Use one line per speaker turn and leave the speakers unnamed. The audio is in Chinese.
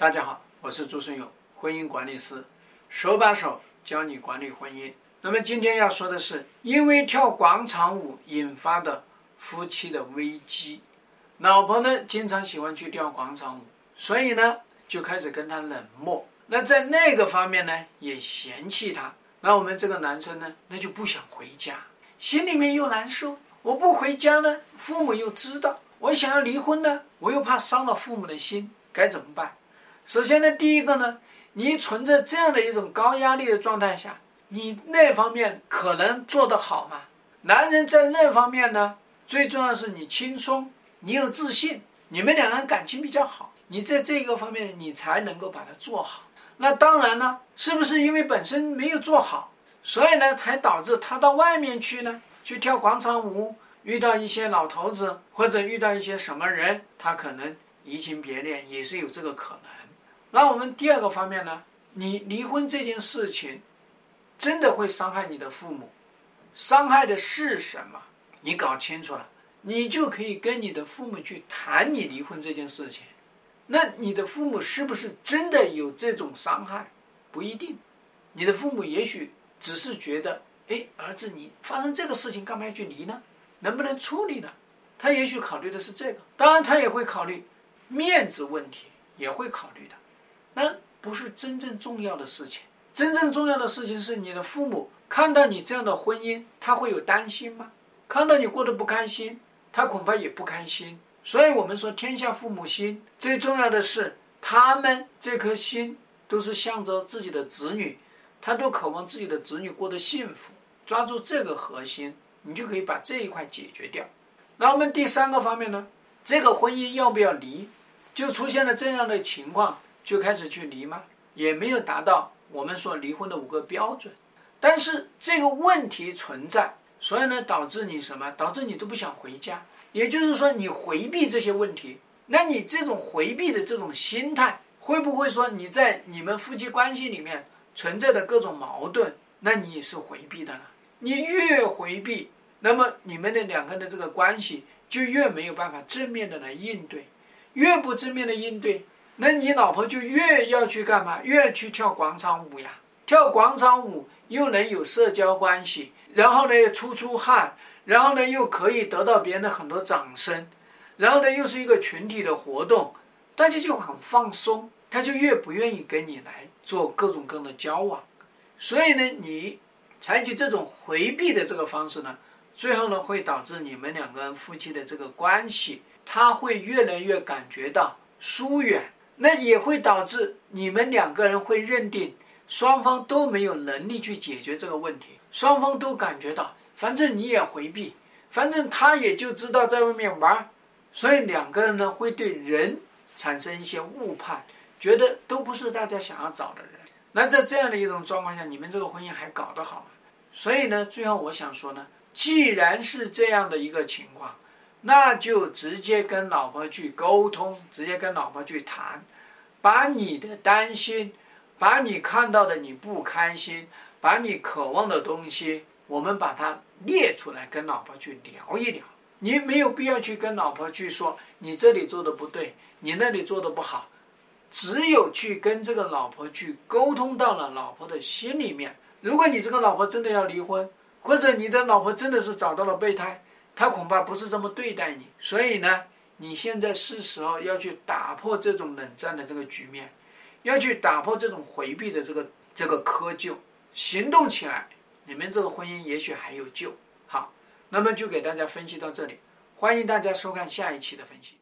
大家好，我是朱顺勇，婚姻管理师，手把手教你管理婚姻。那么今天要说的是，因为跳广场舞引发的夫妻的危机。老婆呢，经常喜欢去跳广场舞，所以呢，就开始跟他冷漠。那在那个方面呢，也嫌弃他。那我们这个男生呢，那就不想回家，心里面又难受。我不回家呢，父母又知道我想要离婚呢，我又怕伤了父母的心，该怎么办？首先呢，第一个呢，你存在这样的一种高压力的状态下，你那方面可能做得好吗？男人在那方面呢，最重要是你轻松。你有自信，你们两个人感情比较好，你在这个方面你才能够把它做好。那当然呢，是不是因为本身没有做好，所以呢才导致他到外面去呢，去跳广场舞，遇到一些老头子或者遇到一些什么人，他可能移情别恋，也是有这个可能。那我们第二个方面呢，你离婚这件事情，真的会伤害你的父母，伤害的是什么？你搞清楚了。你就可以跟你的父母去谈你离婚这件事情，那你的父母是不是真的有这种伤害？不一定，你的父母也许只是觉得，哎，儿子，你发生这个事情干嘛要去离呢？能不能处理呢？他也许考虑的是这个，当然他也会考虑面子问题，也会考虑的，那不是真正重要的事情。真正重要的事情是你的父母看到你这样的婚姻，他会有担心吗？看到你过得不开心？他恐怕也不开心，所以我们说天下父母心，最重要的是他们这颗心都是向着自己的子女，他都渴望自己的子女过得幸福。抓住这个核心，你就可以把这一块解决掉。那我们第三个方面呢？这个婚姻要不要离？就出现了这样的情况，就开始去离吗？也没有达到我们说离婚的五个标准，但是这个问题存在。所以呢，导致你什么？导致你都不想回家。也就是说，你回避这些问题，那你这种回避的这种心态，会不会说你在你们夫妻关系里面存在的各种矛盾，那你是回避的呢？你越回避，那么你们的两个的这个关系就越没有办法正面的来应对，越不正面的应对，那你老婆就越要去干嘛？越去跳广场舞呀？跳广场舞又能有社交关系？然后呢，出出汗，然后呢，又可以得到别人的很多掌声，然后呢，又是一个群体的活动，大家就很放松，他就越不愿意跟你来做各种各样的交往，所以呢，你采取这种回避的这个方式呢，最后呢，会导致你们两个人夫妻的这个关系，他会越来越感觉到疏远，那也会导致你们两个人会认定双方都没有能力去解决这个问题。双方都感觉到，反正你也回避，反正他也就知道在外面玩，所以两个人呢会对人产生一些误判，觉得都不是大家想要找的人。那在这样的一种状况下，你们这个婚姻还搞得好吗？所以呢，最后我想说呢，既然是这样的一个情况，那就直接跟老婆去沟通，直接跟老婆去谈，把你的担心，把你看到的你不开心。把你渴望的东西，我们把它列出来，跟老婆去聊一聊。你没有必要去跟老婆去说你这里做的不对，你那里做的不好。只有去跟这个老婆去沟通到了老婆的心里面。如果你这个老婆真的要离婚，或者你的老婆真的是找到了备胎，她恐怕不是这么对待你。所以呢，你现在是时候要去打破这种冷战的这个局面，要去打破这种回避的这个这个窠臼。行动起来，你们这个婚姻也许还有救。好，那么就给大家分析到这里，欢迎大家收看下一期的分析。